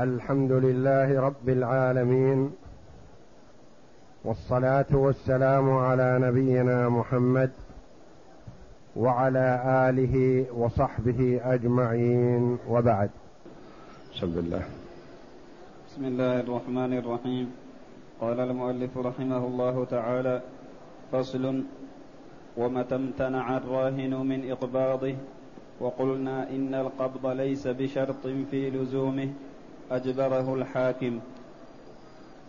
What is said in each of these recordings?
الحمد لله رب العالمين والصلاة والسلام على نبينا محمد وعلى آله وصحبه أجمعين وبعد. بسم الله بسم الله الرحمن الرحيم. قال المؤلف رحمه الله تعالى فصل ومتى امتنع الراهن من إقباضه؟ وقلنا إن القبض ليس بشرط في لزومه. أجبره الحاكم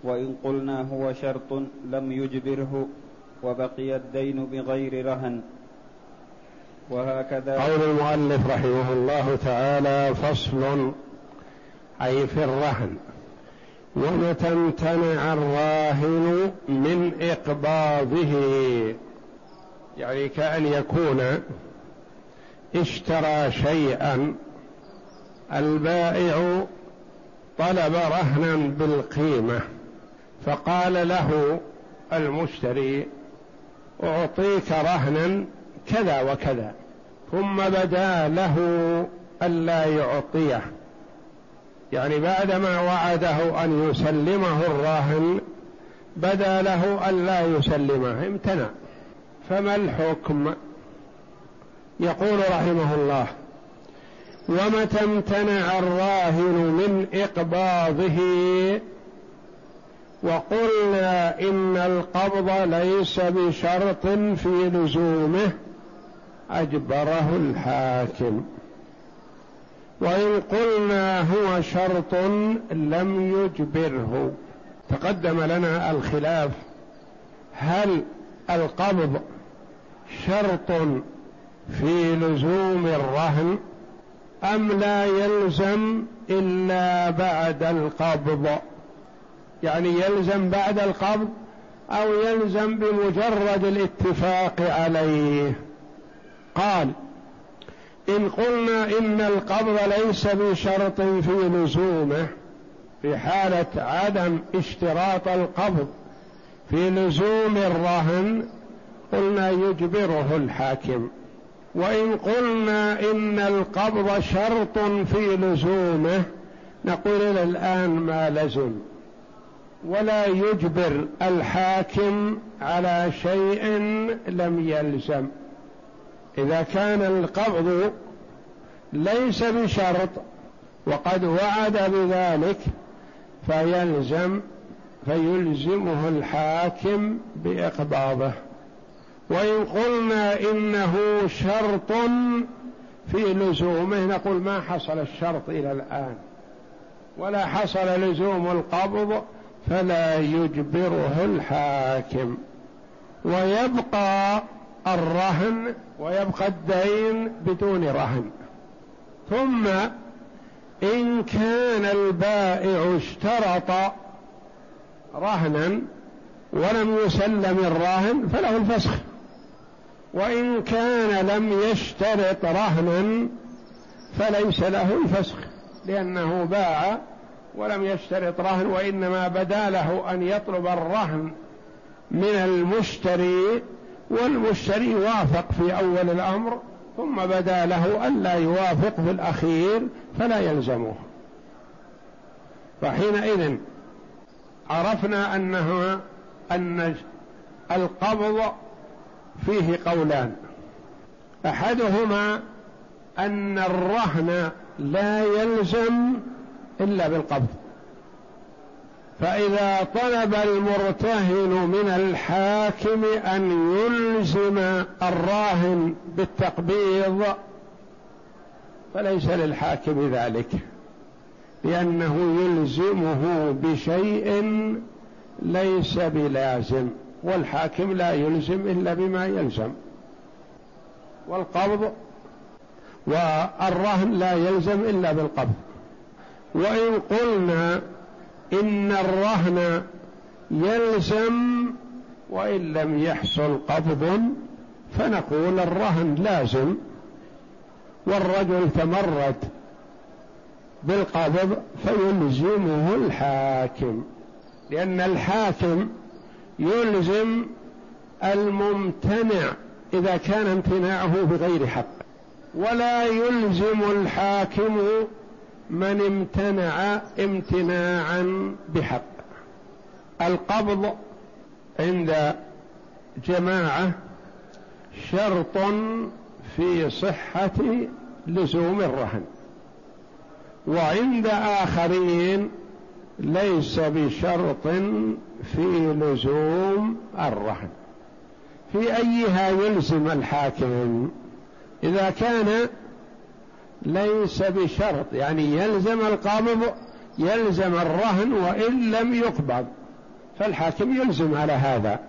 وإن قلنا هو شرط لم يجبره وبقي الدين بغير رهن. وهكذا قول المؤلف رحمه الله تعالى فصل أي في الرهن. ومتى امتنع الراهن من إقباضه يعني كأن يكون اشترى شيئا البائع طلب رهنا بالقيمة فقال له المشتري أعطيك رهنا كذا وكذا ثم بدا له ألا يعطيه. يعني بعدما وعده أن يسلمه الراهن بدا له ألا يسلمه امتنع. فما الحكم؟ يقول رحمه الله ومتى امتنع الراهن من إقباضه؟ وقلنا إن القبض ليس بشرط في لزومه أجبره الحاكم. وإن قلنا هو شرط لم يجبره. تقدم لنا الخلاف. هل القبض شرط في لزوم الرهن؟ أم لا يلزم إلا بعد القبض؟ يعني يلزم بعد القبض أو يلزم بمجرد الاتفاق عليه؟ قال إن قلنا إن القبض ليس بشرط في لزومه في حالة عدم اشتراط القبض في لزوم الرهن قلنا يجبره الحاكم. وإن قلنا إن القبض شرط في لزومه نقول إلى الان ما لزم. ولا يجبر الحاكم على شيء لم يلزم. إذا كان القبض ليس بشرط وقد وعد بذلك فيلزم فيلزمه الحاكم بإقباضه. وإن قلنا إنه شرط في لزومه نقول ما حصل الشرط إلى الآن. ولا حصل لزوم القبض فلا يجبره الحاكم. ويبقى الرهن ويبقى الدين بدون رهن. ثم إن كان البائع اشترط رهنا ولم يسلم الراهن فله الفسخ. وإن كان لم يشترط رهنا فليس له الفسخ لأنه باع ولم يشترط رهن وإنما بدا له أن يطلب الرهن من المشتري والمشتري وافق في أول الأمر ثم بدا له ألا يوافق في الأخير فلا يلزمه. فحينئذ عرفنا أنه أن القبض فيه قولان. أحدهما أن الرهن لا يلزم إلا بالقبض. فإذا طلب المرتهن من الحاكم أن يلزم الراهن بالتقبيض فليس للحاكم ذلك لأنه يلزمه بشيء ليس بلازم. والحاكم لا يلزم إلا بما يلزم. والقبض والرهن لا يلزم إلا بالقبض. وإن قلنا إن الرهن يلزم وإن لم يحصل قبض فنقول الرهن لازم. والرجل تمرد بالقبض فيلزمه الحاكم لأن الحاكم يلزم الممتنع إذا كان امتناعه بغير حق. ولا يلزم الحاكم من امتنع امتناعا بحق. القبض عند جماعة شرط في صحة لزوم الرهن. وعند آخرين ليس بشرط في لزوم الرهن. في أيها يلزم الحاكم إذا كان ليس بشرط يعني يلزم القبض يلزم الرهن وإن لم يقبض فالحاكم يلزم على هذا.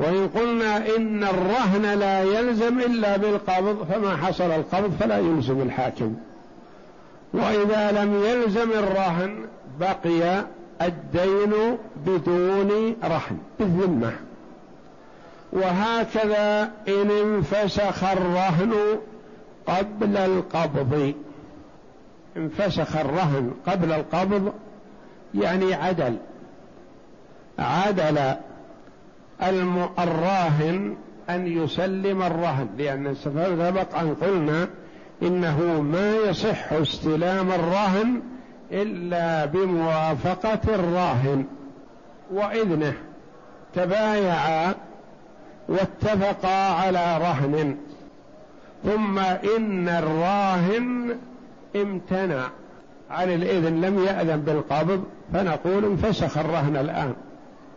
وإن قلنا إن الرهن لا يلزم إلا بالقبض فما حصل القبض فلا يلزم الحاكم. وإذا لم يلزم الرهن بقي الدين بدون رهن بالذمة. وهكذا إن انفسخ الرهن قبل القبض. انفسخ الرهن قبل القبض يعني عدل. عدل الراهن أن يسلم الرهن لأن سبق أن قلنا إنه ما يصح استلام الرهن إلا بموافقة الراهن وإذنه تبايعا واتفقا على رهن. ثم إن الراهن امتنع عن الإذن لم يأذن بالقبض فنقول انفسخ الرهن الآن.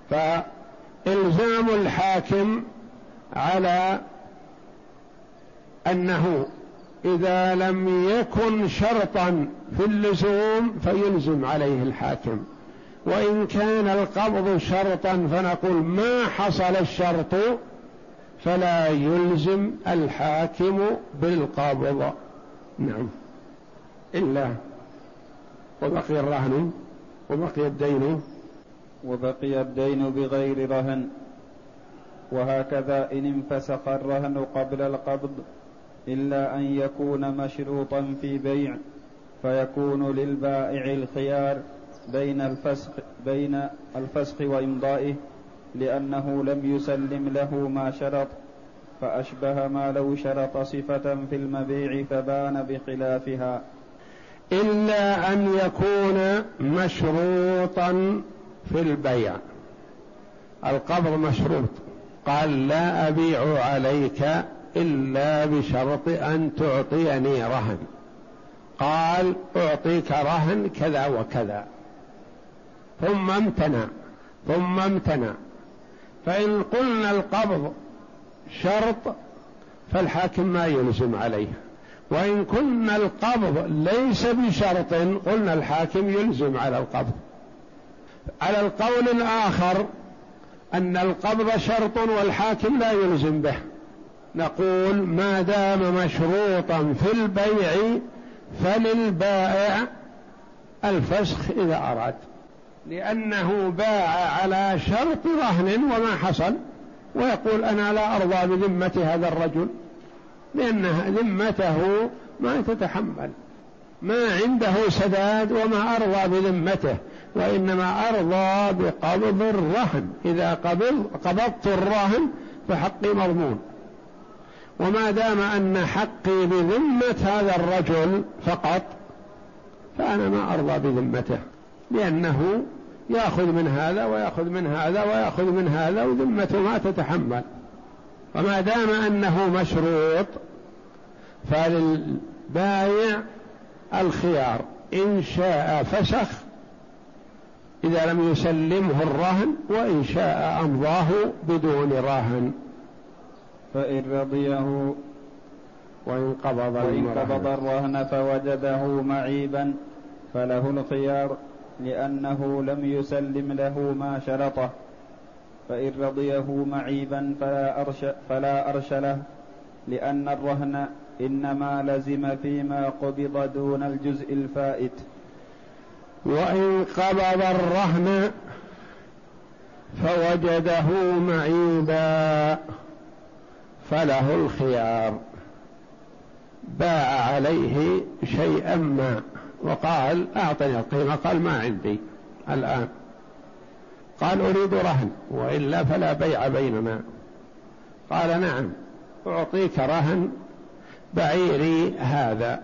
فإلزام الحاكم على أنه إذا لم يكن شرطا في اللزوم فيلزم عليه الحاكم. وإن كان القبض شرطا فنقول ما حصل الشرط فلا يلزم الحاكم بالقبض. نعم. إلا وبقي الرهن وبقي الدين. وبقي الدين بغير رهن. وهكذا إن انفسخ الرهن قبل القبض إلا أن يكون مشروطا في بيع فيكون للبائع الخيار بين الفسخ بين الفسخ وإمضائه لأنه لم يسلم له ما شرط فأشبه ما لو شرط صفة في المبيع فبان بخلافها. إلا أن يكون مشروطا في البيع. القبض مشروط. قال لا أبيع عليك إلا بشرط أن تعطيني رهن. قال أعطيك رهن كذا وكذا. ثم امتنع ثم امتنع. فإن قلنا القبض شرط فالحاكم ما يلزم عليه. وإن كنا القبض ليس بشرط قلنا الحاكم يلزم على القبض. على القول الآخر أن القبض شرط والحاكم لا يلزم به. نقول ما دام مشروطا في البيع فللبائع الفسخ إذا أراد. لأنه باع على شرط رهن وما حصل. ويقول أنا لا أرضى بذمة هذا الرجل لأن ذمته ما تتحمل. ما عنده سداد وما أرضى بذمته وإنما أرضى بقبض الرهن. إذا قبض قبضت الرهن فحقي مضمون. وما دام أن حقي بذمة هذا الرجل فقط فأنا ما أرضى بذمته لأنه يأخذ من هذا ويأخذ من هذا ويأخذ من هذا وذمته ما تتحمل. وما دام أنه مشروط فللبايع الخيار إن شاء فسخ إذا لم يسلمه الرهن وإن شاء أمضاه بدون رهن. فإن رضيه وإن قبض وإن قبض الرهن فوجده معيبا فله الخيار لأنه لم يسلم له ما شرطه. فإن رضيه معيبا فلا أرش, فلا أرش له لأن الرهن إنما لزم فيما قبض دون الجزء الفائت. وإن قبض الرهن فوجده معيبا. فله الخيار. باع عليه شيئا ما وقال أعطني القيمة قال ما عندي الآن. قال أريد رهن وإلا فلا بيع بيننا. قال نعم أعطيك رهن بعيري هذا.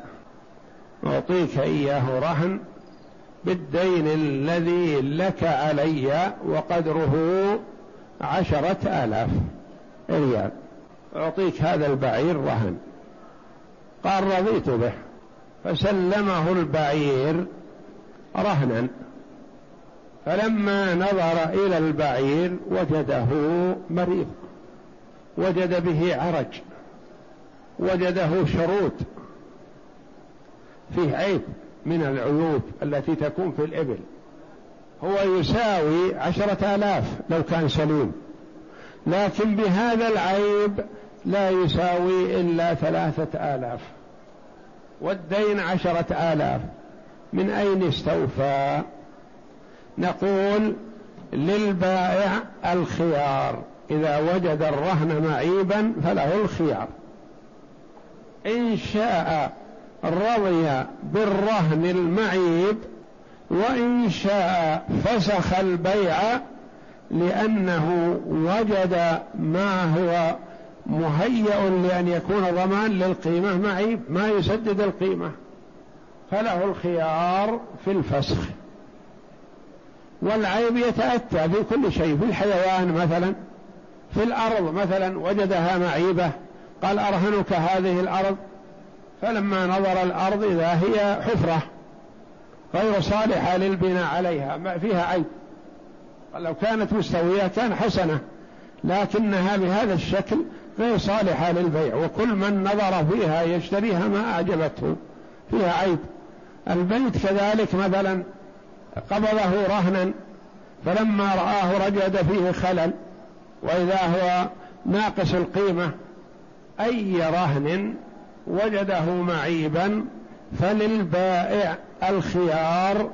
أعطيك إياه رهن بالدين الذي لك علي وقدره عشرة آلاف ريال. أعطيك هذا البعير رهن. قال رضيت به. فسلمه البعير رهنا. فلما نظر إلى البعير وجده مريض. وجد به عرج. وجده شروط. فيه عيب من العيوب التي تكون في الإبل. هو يساوي عشرة آلاف لو كان سليم. لكن بهذا العيب لا يساوي إلا ثلاثة آلاف والدين عشرة آلاف. من أين استوفى؟ نقول للبائع الخيار. إذا وجد الرهن معيبا فله الخيار. إن شاء رضي بالرهن المعيب وإن شاء فسخ البيع لأنه وجد ما هو مهيأ لأن يكون ضمان للقيمة معيب ما يسدد القيمة. فله الخيار في الفسخ. والعيب يتأتى في كل شيء في الحيوان مثلا في الأرض مثلا وجدها معيبة قال أرهنك هذه الأرض؟ فلما نظر الأرض إذا هي حفرة غير صالحة للبناء عليها فيها عيب. قال لو كانت مستوية كان حسنة لكنها بهذا الشكل غير صالحة للبيع وكل من نظر فيها يشتريها ما أعجبته فيها عيب. البيت كذلك مثلا قبضه رهنا فلما رآه رجد فيه خلل وإذا هو ناقص القيمة أي رهن وجده معيبا فللبائع الخيار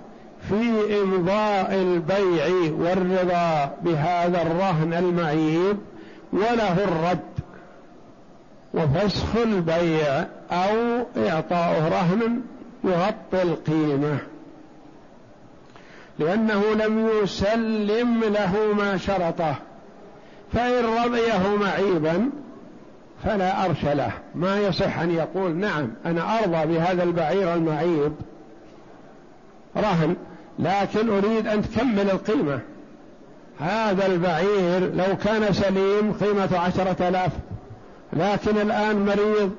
في إمضاء البيع والرضا بهذا الرهن المعيب وله الرد. وفسخ البيع أو إعطاؤه رهن يغطي القيمة. لأنه لم يسلم له ما شرطه فإن رضيه معيبا فلا أرش له. ما يصح أن يقول نعم أنا أرضى بهذا البعير المعيب رهن لكن أريد أن تكمل القيمة. هذا البعير لو كان سليم قيمة عشرة آلاف. لكن الآن مريض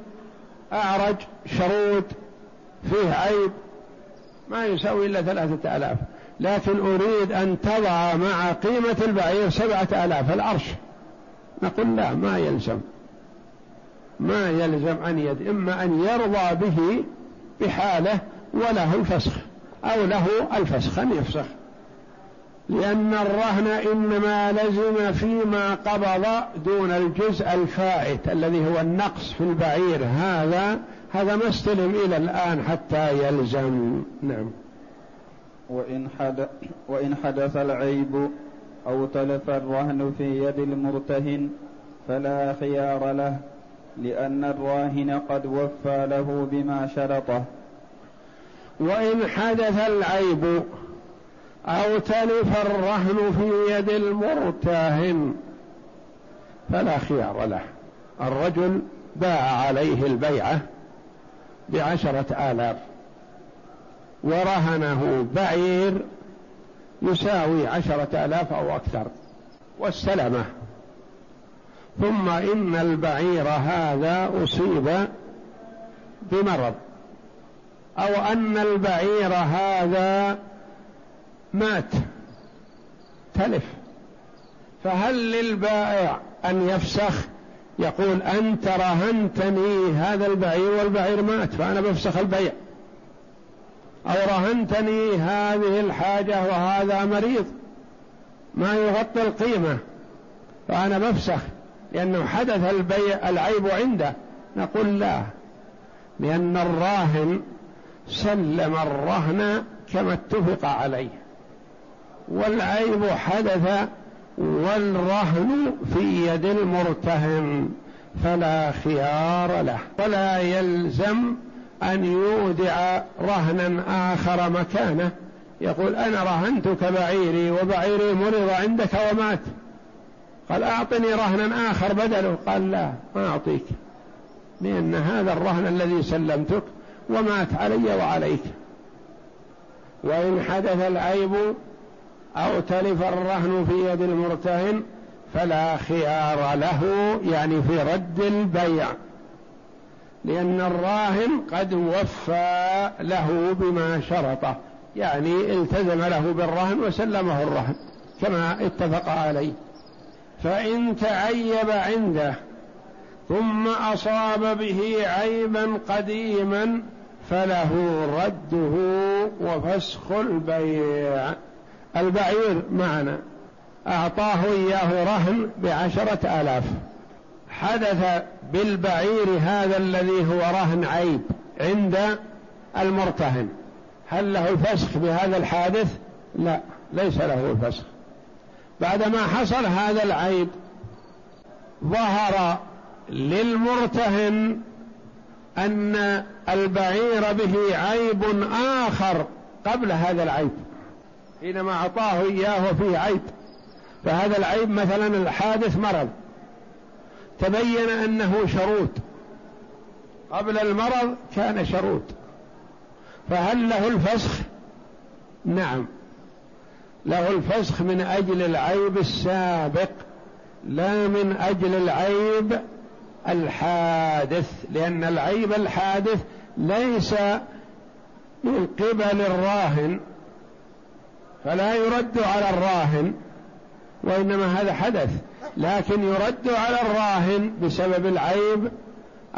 أعرج شرود فيه عيب ما يساوي إلا ثلاثة آلاف. لكن أريد أن تضع مع قيمة البعير سبعة آلاف العرش. نقول لا ما يلزم. ما يلزم أن يد إما أن يرضى به بحاله وله الفسخ أو له الفسخ أن يفسخ. لأن الرهن إنما لزم فيما قبض دون الجزء الفائت الذي هو النقص في البعير. هذا هذا ما استلم إلى الآن حتى يلزم. نعم. وإن, حد وإن حدث العيب أو تلف الرهن في يد المرتهن فلا خيار له لأن الراهن قد وفى له بما شرطه. وإن حدث العيب أو تلف الرهن في يد المرتهن فلا خيار له. الرجل باع عليه البيعة بعشرة آلاف. ورهنه بعير يساوي عشرة آلاف أو أكثر. واستلمه ثم إن البعير هذا أصيب بمرض. أو أن البعير هذا مات. تلف. فهل للبائع أن يفسخ يقول أنت رهنتني هذا البعير والبعير مات فأنا بفسخ البيع. أو رهنتني هذه الحاجة وهذا مريض. ما يغطي القيمة. فأنا بفسخ. لأنه حدث البيع العيب عنده. نقول لا. لأن الراهن سلم الرهن كما اتفق عليه. والعيب حدث والرهن في يد المرتهن فلا خيار له. ولا يلزم أن يودع رهنا آخر مكانه. يقول أنا رهنتك بعيري وبعيري مرض عندك ومات. قال أعطني رهنا آخر بدله. قال لا ما أعطيك. لأن هذا الرهن الذي سلمتك ومات علي وعليك. وإن حدث العيب أو تلف الرهن في يد المرتهن فلا خيار له يعني في رد البيع. لأن الراهن قد وفى له بما شرطه يعني التزم له بالرهن وسلمه الرهن كما اتفق عليه. فإن تعيب عنده ثم أصاب به عيبا قديما فله رده وفسخ البيع. البعير معنا. أعطاه إياه رهن بعشرة آلاف. حدث بالبعير هذا الذي هو رهن عيب عند المرتهن. هل له الفسخ بهذا الحادث؟ لا ليس له الفسخ بعدما حصل هذا العيب ظهر للمرتهن أن البعير به عيب آخر قبل هذا العيب. حينما أعطاه إياه فيه عيب. فهذا العيب مثلا الحادث مرض. تبين أنه شروط. قبل المرض كان شروط. فهل له الفسخ؟ نعم. له الفسخ من أجل العيب السابق لا من أجل العيب الحادث. لأن العيب الحادث ليس من قبل الراهن فلا يرد على الراهن وإنما هذا حدث لكن يرد على الراهن بسبب العيب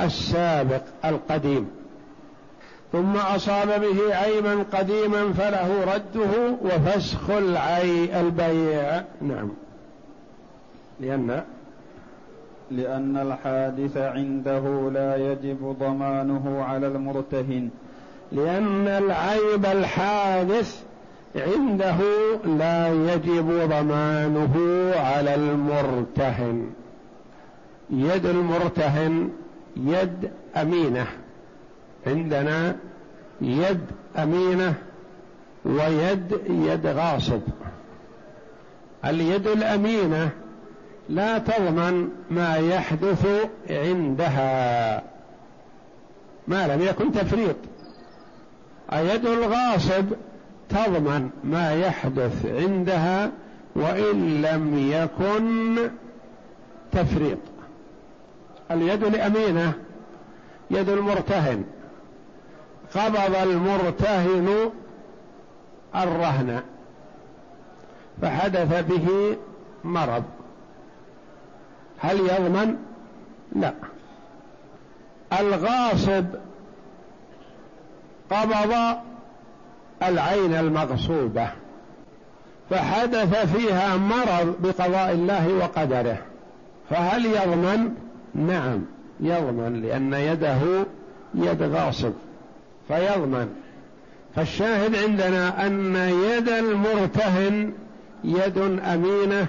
السابق القديم. ثم أصاب به عيبا قديما فله رده وفسخ العي البيع. نعم. لأن لأن الحادث عنده لا يجب ضمانه على المرتهن. لأن العيب الحادث عنده لا يجب ضمانه على المرتهن. يد المرتهن يد أمينة. عندنا يد أمينة ويد يد غاصب. اليد الأمينة لا تضمن ما يحدث عندها. ما لم يكن تفريط. اليد الغاصب تضمن ما يحدث عندها وإن لم يكن تفريط. اليد الأمينة يد المرتهن. قبض المرتهن الرهن فحدث به مرض. هل يضمن؟ لا. الغاصب قبض العين المغصوبة فحدث فيها مرض بقضاء الله وقدره فهل يضمن؟ نعم يضمن لأن يده يد غاصب فيضمن. فالشاهد عندنا أن يد المرتهن يد أمينة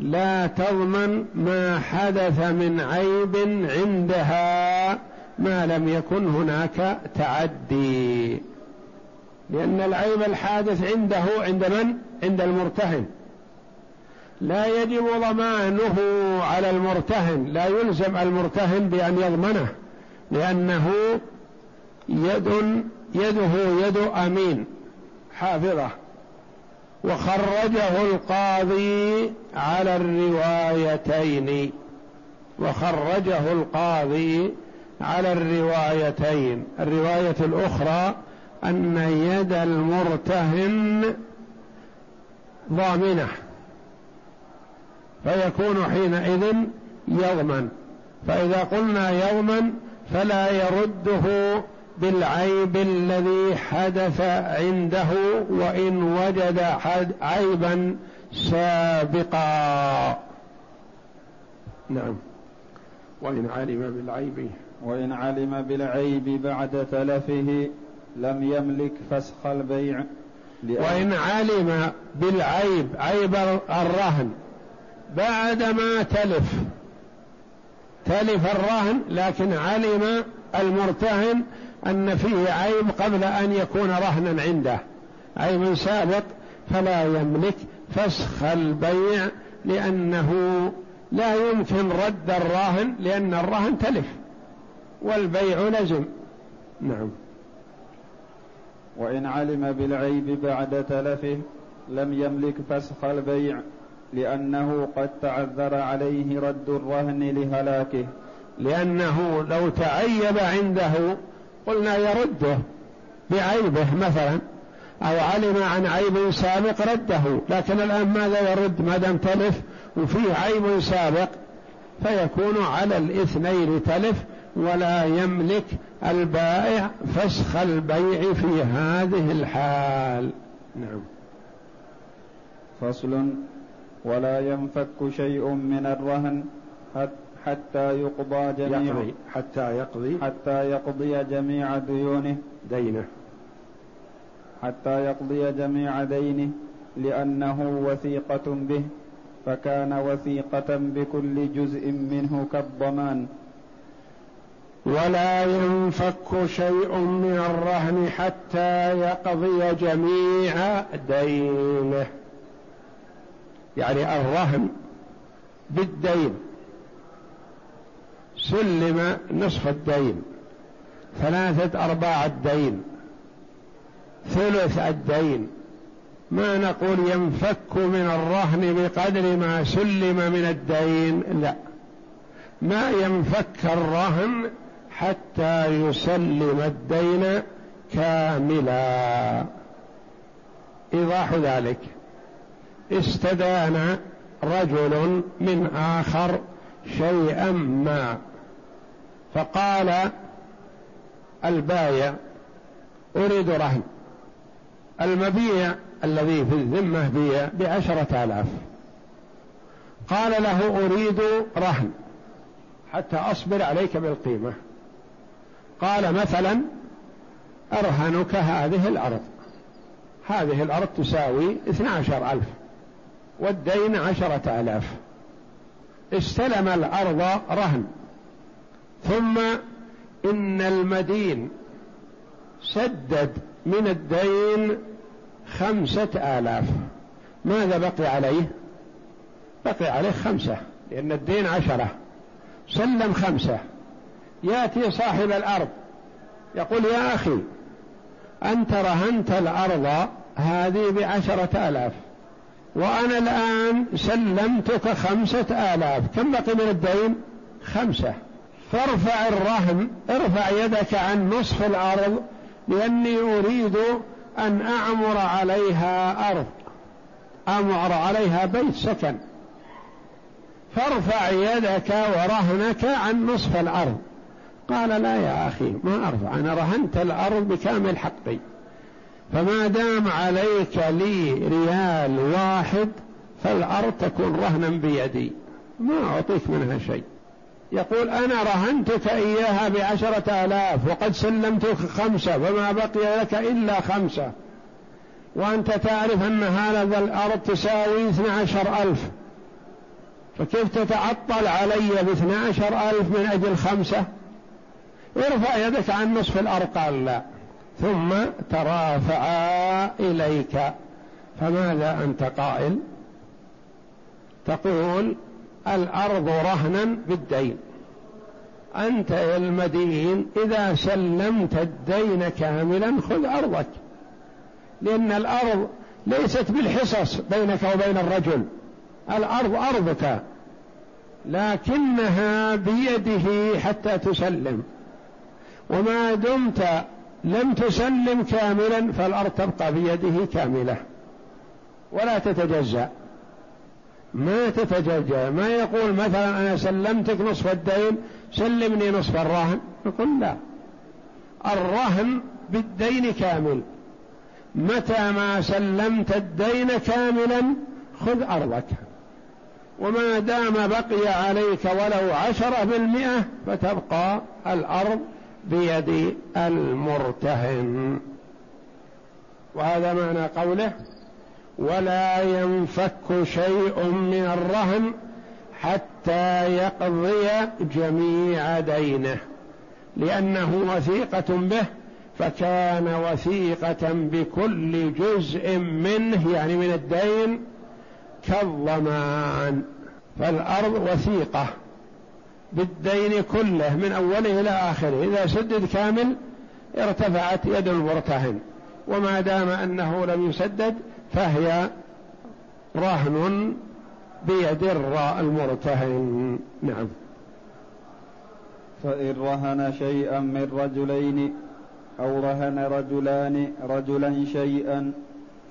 لا تضمن ما حدث من عيب عندها ما لم يكن هناك تعدي. لأن العيب الحادث عنده عند من؟ عند المرتهن. لا يجب ضمانه على المرتهن. لا يلزم المرتهن بأن يضمنه لأنه يد يده يد أمين حافظة. وخرجه القاضي على الروايتين. وخرجه القاضي على الروايتين. الرواية الأخرى أن يد المرتهن ضامنة فيكون حينئذ يضمن فإذا قلنا يضمن فلا يرده بالعيب الذي حدث عنده وإن وجد عيبا سابقا. نعم. وإن علم بالعيب. وإن علم بالعيب بعد تلفه لم يملك فسخ البيع وإن علم بالعيب عيب الرهن بعدما تلف. تلف الرهن لكن علم المرتهن أن فيه عيب قبل أن يكون رهنا عنده. عيب سابق فلا يملك فسخ البيع لأنه لا يمكن رد الراهن لأن الرهن تلف والبيع لزم. نعم. وإن علم بالعيب بعد تلفه لم يملك فسخ البيع لأنه قد تعذر عليه رد الرهن لهلاكه. لأنه لو تعيب عنده قلنا يرده بعيبه مثلا أو علم عن عيب سابق رده. لكن الآن ماذا يرد؟ ما دام تلف وفيه عيب سابق فيكون على الاثنين تلف ولا يملك البائع فسخ البيع في هذه الحال. نعم. فصل. ولا ينفك شيء من الرهن حتى يقضى جميع يقضي. حتى يقضي. حتى يقضي جميع ديونه. دينه. حتى يقضي جميع دينه لأنه وثيقة به فكان وثيقة بكل جزء منه كالضمان. ولا ينفك شيء من الرهن حتى يقضي جميع دينه. يعني الرهن بالدين. سلم نصف الدين. ثلاثة أرباع الدين. ثلث الدين. ما نقول ينفك من الرهن بقدر ما سلم من الدين. لا. ما ينفك الرهن حتى يسلم الدين كاملا. إيضاح ذلك. استدان رجل من آخر شيئا ما. فقال البايع أريد رهن. المبيع الذي في الذمة بيع بعشرة آلاف. قال له أريد رهن حتى أصبر عليك بالقيمة. قال مثلا أرهنك هذه الأرض. هذه الأرض تساوي اثنى عشر ألف والدين عشرة آلاف. استلم الأرض رهن. ثم إن المدين سدد من الدين خمسة آلاف. ماذا بقي عليه؟ بقي عليه خمسة لأن الدين عشرة. سلم خمسة. يأتي صاحب الأرض يقول يا أخي أنت رهنت الأرض هذه بعشرة آلاف وأنا الآن سلمتك خمسة آلاف كم بقي من الدين؟ خمسة. فارفع الرهن ارفع يدك عن نصف الأرض لأني أريد أن أعمر عليها أرض. أعمر عليها بيت سكن. فارفع يدك ورهنك عن نصف الأرض. قال لا يا أخي ما أرفع أنا رهنت الأرض بكامل حقي. فما دام عليك لي ريال واحد فالأرض تكون رهنا بيدي. ما أعطيك منها شيء. يقول أنا رهنتك إياها بعشرة آلاف وقد سلمتك خمسة فما بقي لك إلا خمسة. وأنت تعرف أن هذا الأرض تساوي اثنى عشر ألف. فكيف تتعطل علي باثنى عشر ألف من أجل خمسة؟ ارفع يدك عن نصف الأرض قال لا. ثم ترافعا إليك. فماذا أنت قائل؟ تقول الأرض رهنا بالدين. أنت يا المدين إذا سلمت الدين كاملا خذ أرضك. لأن الأرض ليست بالحصص بينك وبين الرجل. الأرض أرضك. لكنها بيده حتى تسلم. وما دمت لم تسلم كاملا فالأرض تبقى بيده كاملة. ولا تتجزأ. ما تتجزأ. ما يقول مثلا أنا سلمتك نصف الدين سلمني نصف الرهن. يقول لا. الرهن بالدين كامل. متى ما سلمت الدين كاملا خذ أرضك. وما دام بقي عليك ولو عشرة بالمئة فتبقى الأرض بيد المرتهن. وهذا معنى قوله ولا ينفك شيء من الرهن حتى يقضي جميع دينه لأنه وثيقة به فكان وثيقة بكل جزء منه يعني من الدين كالضمان. فالأرض وثيقة. بالدين كله من أوله إلى آخره. إذا سدد كامل ارتفعت يد المرتهن. وما دام أنه لم يسدد فهي رهن بيد المرتهن. نعم. فإن رهن شيئا من رجلين أو رهن رجلان رجلا شيئا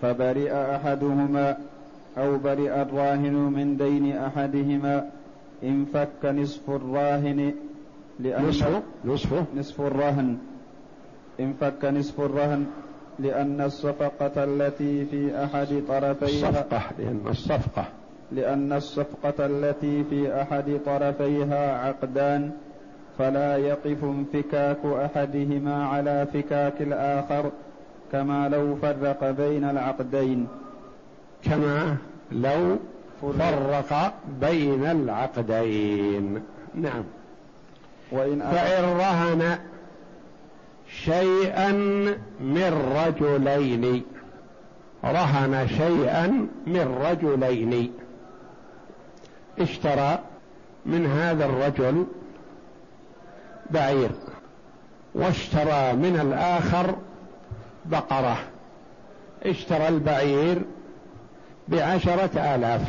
فبرئ أحدهما أو برئ الراهن من دين أحدهما إن فك نصف الراهن لأن نصف؟ نصف؟ نصف الرهن إن فك نصف الرهن لأن الصفقة التي في أحد طرفيها الصفقة لأن الصفقة. لأن الصفقة التي في أحد طرفيها عقدان فلا يقف انفكاك أحدهما على فكاك الآخر كما لو فرق بين العقدين. كما لو فرق بين العقدين. نعم. وإن فإن رهن شيئا من رجلين. رهن شيئا من رجلين. اشترى من هذا الرجل بعير واشترى من الآخر بقرة. اشترى البعير بعشرة آلاف.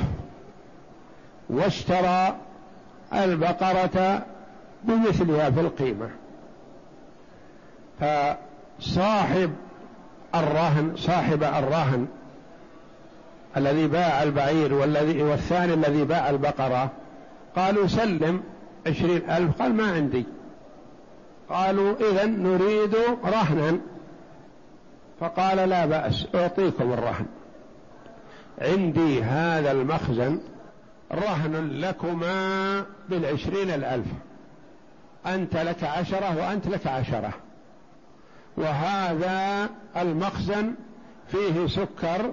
واشترى البقرة بمثلها في القيمة. فصاحب الرهن صاحب الرهن الذي باع البعير والذي والثاني الذي باع البقرة قالوا سلم عشرين ألف. قال ما عندي. قالوا إذا نريد رهنا. فقال لا بأس أعطيكم الرهن. عندي هذا المخزن رهن لكما بالعشرين الألف. أنت لك عشرة وأنت لك عشرة. وهذا المخزن فيه سكر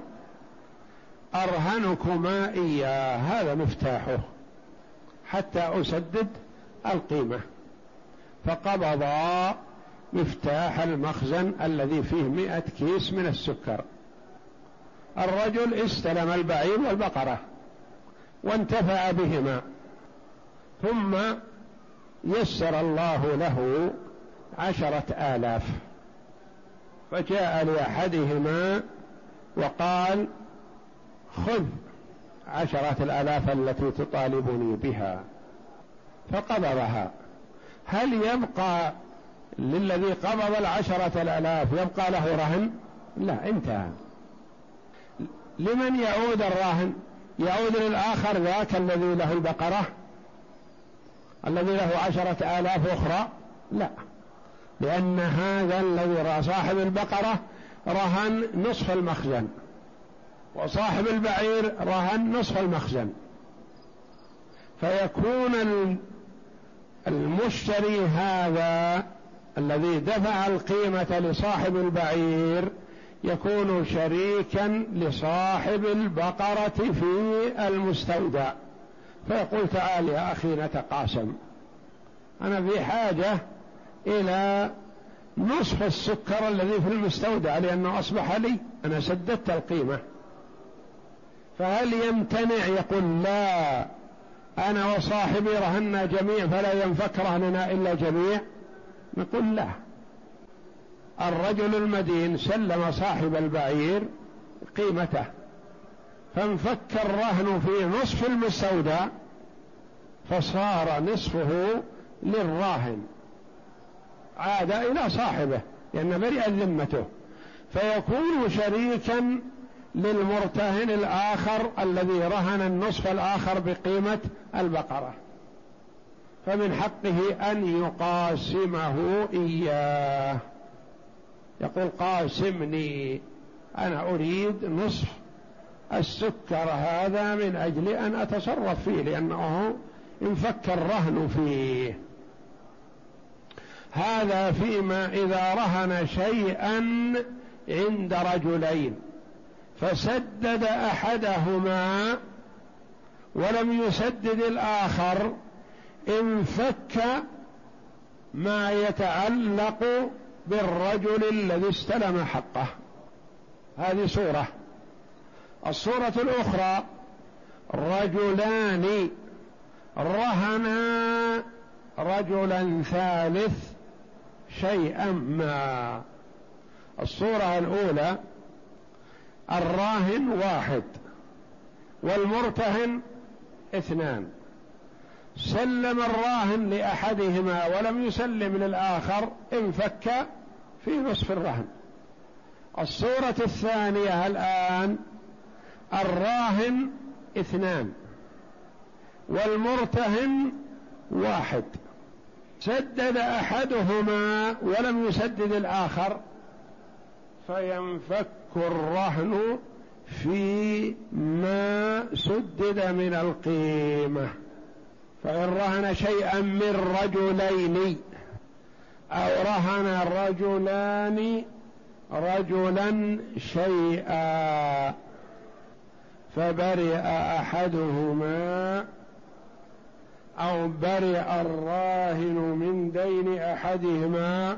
أرهنكما إياه. هذا مفتاحه حتى أسدد القيمة. فقبضا مفتاح المخزن الذي فيه مئة كيس من السكر. الرجل استلم البعير والبقرة وانتفع بهما ثم يسر الله له عشرة آلاف. فجاء لأحدهما وقال خذ عشرة الآلاف التي تطالبني بها. فقبضها. هل يبقى للذي قبض العشرة الآلاف يبقى له رهن؟ لا انتهى. لمن يعود الراهن؟ يعود للآخر ذاك الذي له البقرة؟ الذي له عشرة آلاف أخرى؟ لا. لأن هذا الذي صاحب البقرة رهن نصف المخزن وصاحب البعير رهن نصف المخزن. فيكون المشتري هذا الذي دفع القيمة لصاحب البعير يكون شريكا لصاحب البقرة في المستودع. فيقول تعال يا أخي نتقاسم. أنا في حاجة إلى نصف السكر الذي في المستودع لأنه أصبح لي أنا سددت القيمة. فهل يمتنع؟ يقول لا. أنا وصاحبي رهنا جميع فلا ينفك رهننا إلا جميع. نقول لا. الرجل المدين سلم صاحب البعير قيمته فانفك الرهن في نصف المستودع فصار نصفه للراهن. عاد إلى صاحبه لأن برئت ذمته. فيكون شريكا للمرتهن الآخر الذي رهن النصف الآخر بقيمة البقرة. فمن حقه أن يقاسمه إياه. يقول قاسمني أنا أريد نصف السكر هذا من أجل أن أتصرف فيه لأنه انفك الرهن فيه. هذا فيما إذا رهن شيئا عند رجلين فسدد أحدهما ولم يسدد الآخر انفك ما يتعلق بالرجل الذي استلم حقه. هذه صورة. الصورة الأخرى رجلان رهنا رجلا ثالث شيئا ما. الصورة الأولى الراهن واحد والمرتهن اثنان. سلم الراهن لأحدهما ولم يسلم للآخر انفك في نصف الرهن. الصورة الثانية الآن الراهن اثنان والمرتهن واحد. سدد أحدهما ولم يسدد الآخر فينفك الرهن في ما سدد من القيمة. فإن رهن شيئا من رجلين أو رهن الرجلان رجلا شيئا فبرئ أحدهما أو برئ الراهن من دين أحدهما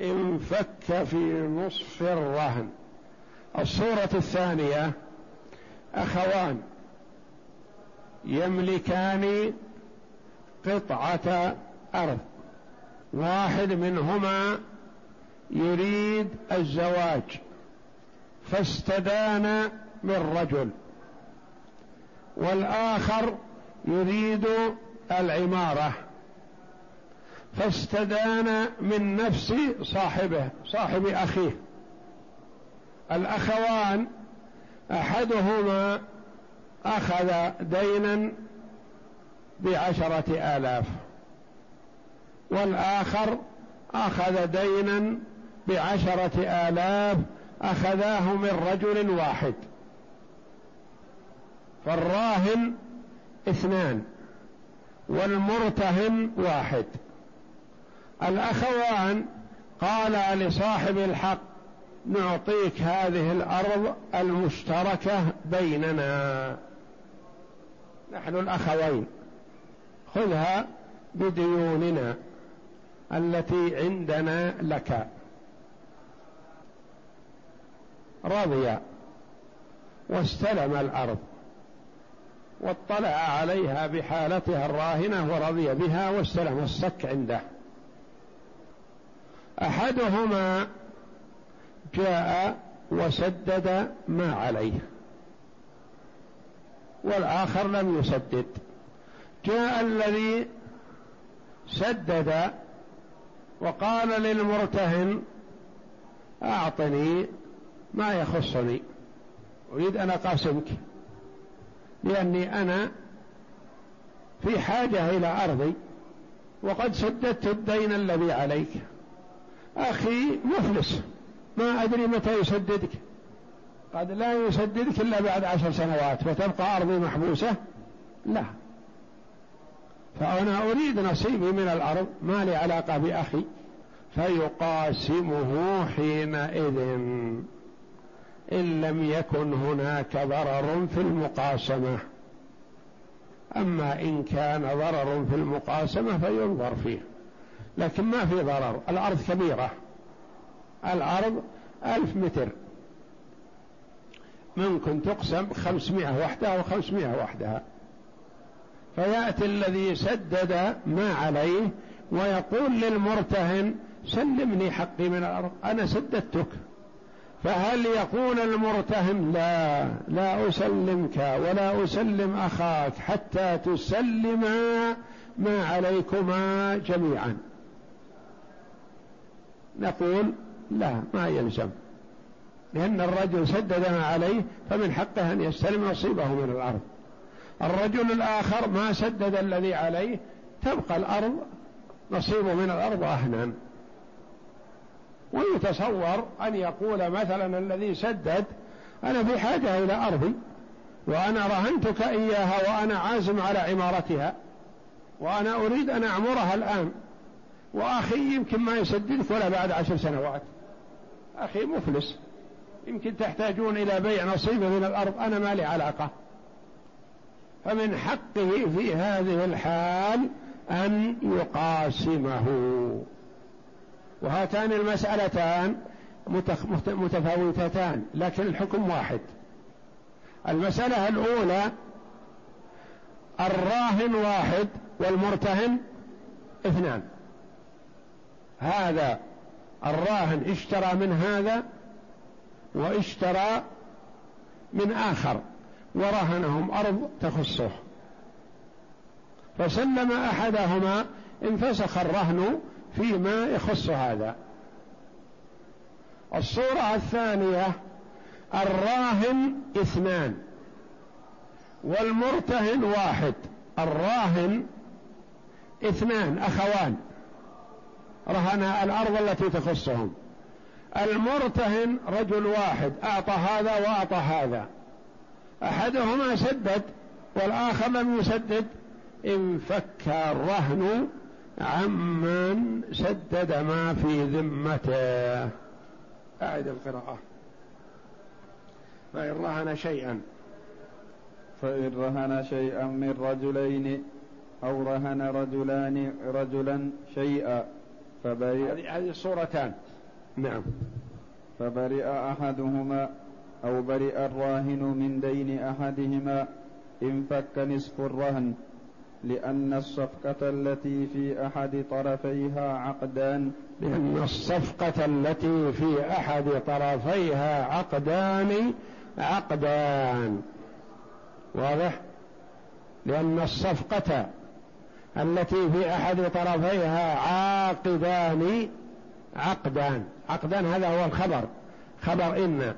انفك في نصف الرهن. الصورة الثانية أخوان يملكان قطعة أرض. واحد منهما يريد الزواج. فاستدان من رجل. والآخر يريد العمارة. فاستدان من نفس صاحبه صاحب أخيه. الأخوان أحدهما أخذ دينا بعشرة آلاف. والآخر أخذ دينا بعشرة آلاف أخذاه من رجل واحد. فالراهن اثنان والمرتهن واحد. الأخوان قال لصاحب الحق نعطيك هذه الأرض المشتركة بيننا. نحن الأخوين. خذها بديوننا التي عندنا لك. رضي واستلم الأرض واطلع عليها بحالتها الراهنة ورضي بها واستلم الصك عنده. أحدهما جاء وسدد ما عليه والآخر لم يسدد. جاء الذي سدد وقال للمرتهن أعطني ما يخصني أريد أن أقاسمك لأني أنا في حاجة إلى أرضي وقد سددت الدين الذي عليك. أخي مفلس ما أدري متى يسددك. قد لا يسددك إلا بعد عشر سنوات فتبقى أرضي محبوسة؟ لا. فأنا أريد نصيبي من الأرض ما لي علاقة بأخي فيقاسمه حينئذ. إن لم يكن هناك ضرر في المقاسمة. أما إن كان ضرر في المقاسمة فينظر فيه. لكن ما في ضرر الأرض كبيرة. الأرض ألف متر. ممكن تقسم خمسمائة وحدها وخمسمائة وحدها فيأتي الذي سدد ما عليه ويقول للمرتهن سلمني حقي من الأرض أنا سددتك. فهل يقول المرتهن لا لا أسلمك ولا أسلم أخاك حتى تسلما ما عليكما جميعا. نقول لا ما يلزم. لأن الرجل سدد ما عليه فمن حقه أن يستلم نصيبه من الأرض. الرجل الآخر ما سدد الذي عليه تبقى الأرض نصيبه من الأرض أهنا ويتصور أن يقول مثلا الذي سدد أنا في حاجة إلى أرضي وأنا رهنتك إياها وأنا عازم على عمارتها وأنا أريد أن أعمرها الآن وأخي يمكن ما يسددك ولا بعد عشر سنوات. أخي مفلس يمكن تحتاجون إلى بيع نصيبه من الأرض أنا ما لي علاقة. فمن حقه في هذه الحال أن يقاسمه. وهاتان المسألتان متفاوتتان لكن الحكم واحد. المسألة الأولى الراهن واحد والمرتهن اثنان. هذا الراهن اشترى من هذا واشترى من آخر. ورهنهم أرض تخصه. فسلم أحدهما انفسخ الرهن فيما يخص هذا. الصورة الثانية الراهن اثنان والمرتهن واحد. الراهن اثنان أخوان. رهن الأرض التي تخصهم. المرتهن رجل واحد أعطى هذا وأعطى هذا. أحدهما سدد والآخر لم يسدد. انفك الرهن عمن سدد ما في ذمته. أعد القراءة. فإن رهن شيئا. فإن رهن شيئا من رجلين أو رهن رجلان رجلا شيئا فبرئ هذه صورتان. نعم. فبرئ أحدهما أو برئ الراهن من دين أحدهما انفك نصف الرهن لأن الصفقة التي في أحد طرفيها عقدان. لأن الصفقة التي في أحد طرفيها عقدان عقدان. واضح؟ لأن الصفقة التي في أحد طرفيها عاقدان عقدان. عقدان هذا هو الخبر. خبر إن.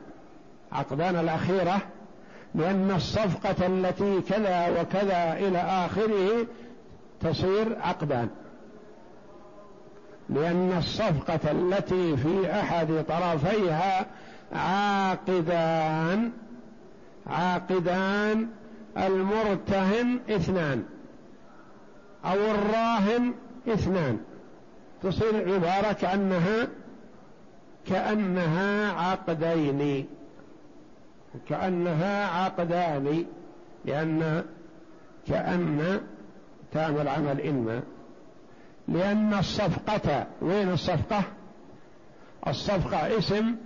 عقدان الأخيرة لأن الصفقة التي كذا وكذا إلى آخره تصير عقدان لأن الصفقة التي في أحد طرفيها عاقدان عاقدان المرتهن اثنان أو الراهن اثنان. تصير عبارة كأنها كأنها عقدين. كأنها عقدان لأن كأن تعمل عمل إما لأن الصفقة وين الصفقة؟ الصفقة اسم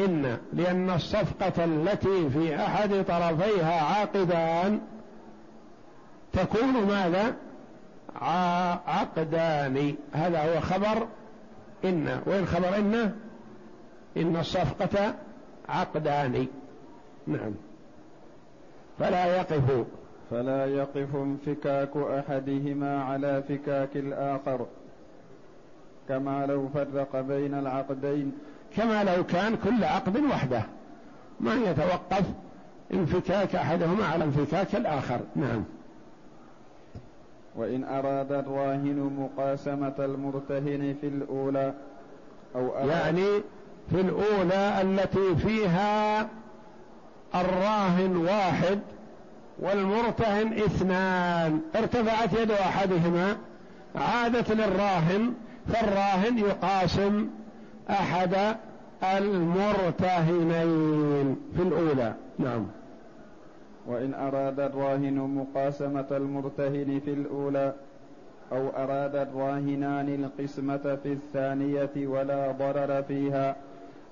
إن. لأن الصفقة التي في أحد طرفيها عاقدان تكون ماذا؟ عقدان هذا هو خبر إن. وين خبر إن؟ إن الصفقة عقدان نعم. فلا يقف. فلا يقف انفكاك أحدهما على فكاك الآخر كما لو فرق بين العقدين. كما لو كان كل عقد وحده. ما يتوقف انفكاك أحدهما على انفكاك الآخر. نعم. وإن أراد الراهن مقاسمة المرتهن في الأولى أو أراد يعني في الأولى التي فيها الراهن واحد والمرتهن اثنان ارتفعت يد أحدهما عادت للراهن فالراهن يقاسم أحد المرتهنين في الأولى. نعم. وإن أراد الراهن مقاسمة المرتهن في الأولى أو أراد الراهنان القسمة في الثانية ولا ضرر فيها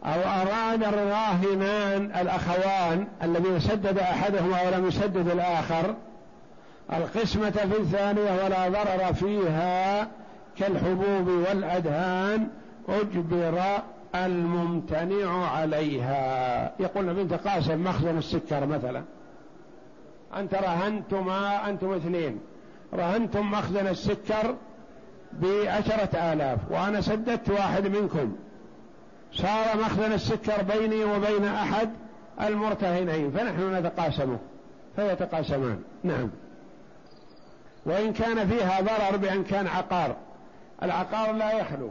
أو أراد الراهنان الأخوان الذين سدد أحدهما ولم يسدد الآخر القسمة في الثانية ولا ضرر فيها كالحبوب والأدهان أجبر الممتنع عليها. يقول بنت قاسم مخزن السكر مثلا. أنت رهنتما أنتم اثنين. رهنتم مخزن السكر بعشرة آلاف وأنا سددت واحد منكم. صار مخزن السكر بيني وبين أحد المرتهنين فنحن نتقاسمه فيتقاسمان. نعم. وإن كان فيها ضرر بأن كان عقار. العقار لا يخلو.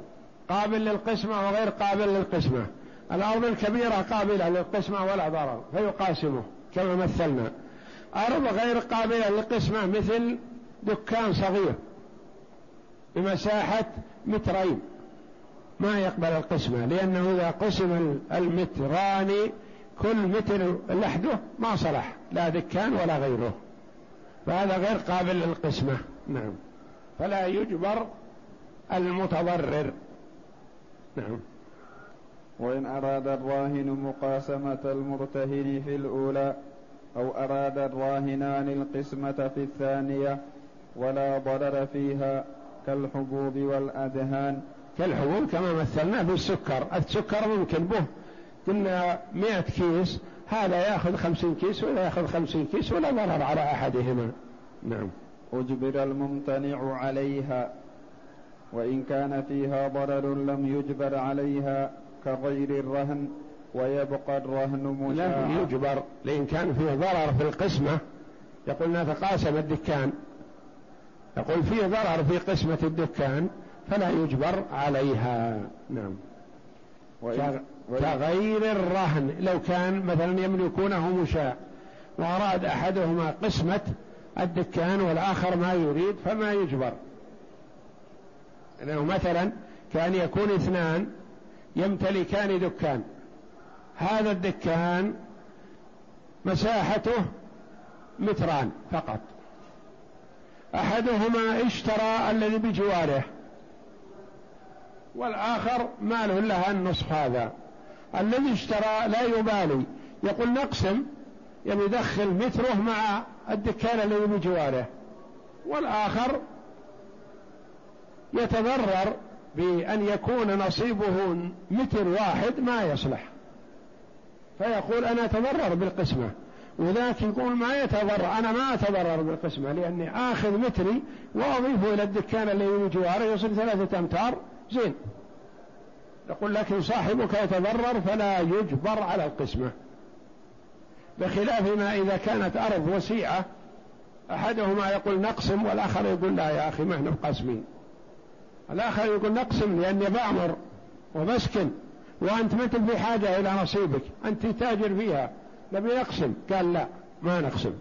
قابل للقسمة وغير قابل للقسمة. الأرض الكبيرة قابلة للقسمة ولا ضرر فيقاسمه كما مثلنا. أرض غير قابلة للقسمة مثل دكان صغير بمساحة مترين. ما يقبل القسمة لأنه إذا قسم المتران كل متر لحده ما صلح لا دكان ولا غيره. فهذا غير قابل للقسمة. نعم. فلا يجبر المتضرر. نعم. وإن أراد الراهن مقاسمة المرتهن في الأولى أو أراد الراهنان القسمة في الثانية ولا ضرر فيها كالحبوب والأدهان كالحبوب كما مثلنا بالسكر. السكر ممكن به. قلنا مئة كيس هذا ياخذ خمسين كيس ولا ياخذ خمسين كيس ولا ضرر على أحدهما. نعم. أجبر الممتنع عليها وإن كان فيها ضرر لم يجبر عليها كغير الرهن ويبقى الرهن مشاعا لم يجبر لإن كان فيه ضرر في القسمة. يقول نتقاسم الدكان يقول فيه ضرر في قسمة الدكان. فلا يجبر عليها. نعم. كغير الرهن لو كان مثلا يملكونه مشاع وأراد أحدهما قسمة الدكان والآخر ما يريد فما يجبر. لأنه مثلا كان يكون اثنان يمتلكان دكان. هذا الدكان مساحته متران فقط. أحدهما اشترى الذي بجواره. والآخر مال له النصف هذا. الذي اشترى لا يبالي. يقول نقسم. يعني يدخل متره مع الدكان الذي بجواره والآخر يتضرر بأن يكون نصيبه متر واحد ما يصلح. فيقول أنا أتضرر بالقسمة. وذاك يقول ما يتضرر. أنا ما أتضرر بالقسمة لأني آخذ متري وأضيفه إلى الدكان اللي بجواره يصير ثلاثة أمتار. زين. يقول لكن صاحبك يتضرر فلا يجبر على القسمة. بخلاف ما إذا كانت أرض وسيعة أحدهما يقول نقسم والآخر يقول لا يا أخي ما إحنا مقاسمين. الآخر يقول نقسم لأني بعمر ومسكن وأنت ما في حاجة إلى نصيبك أنت تاجر فيها نبي نقسم. قال لا ما نقسم.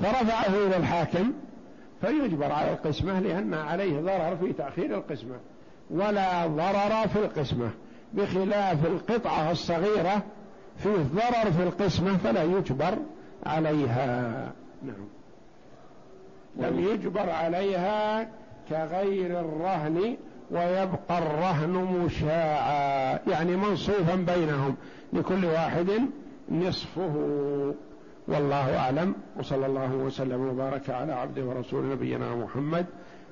فرفعه إلى الحاكم فيجبر على القسمة لأن عليه ضرر في تأخير القسمة. ولا ضرر في القسمة بخلاف القطعة الصغيرة فيه ضرر في القسمة فلا يجبر عليها. نعم. لم يجبر عليها كغير الرهن ويبقى الرهن مشاعا يعني منصوفا بينهم لكل واحد نصفه. والله أعلم وصلى الله وسلم وبارك على عبده ورسول نبينا محمد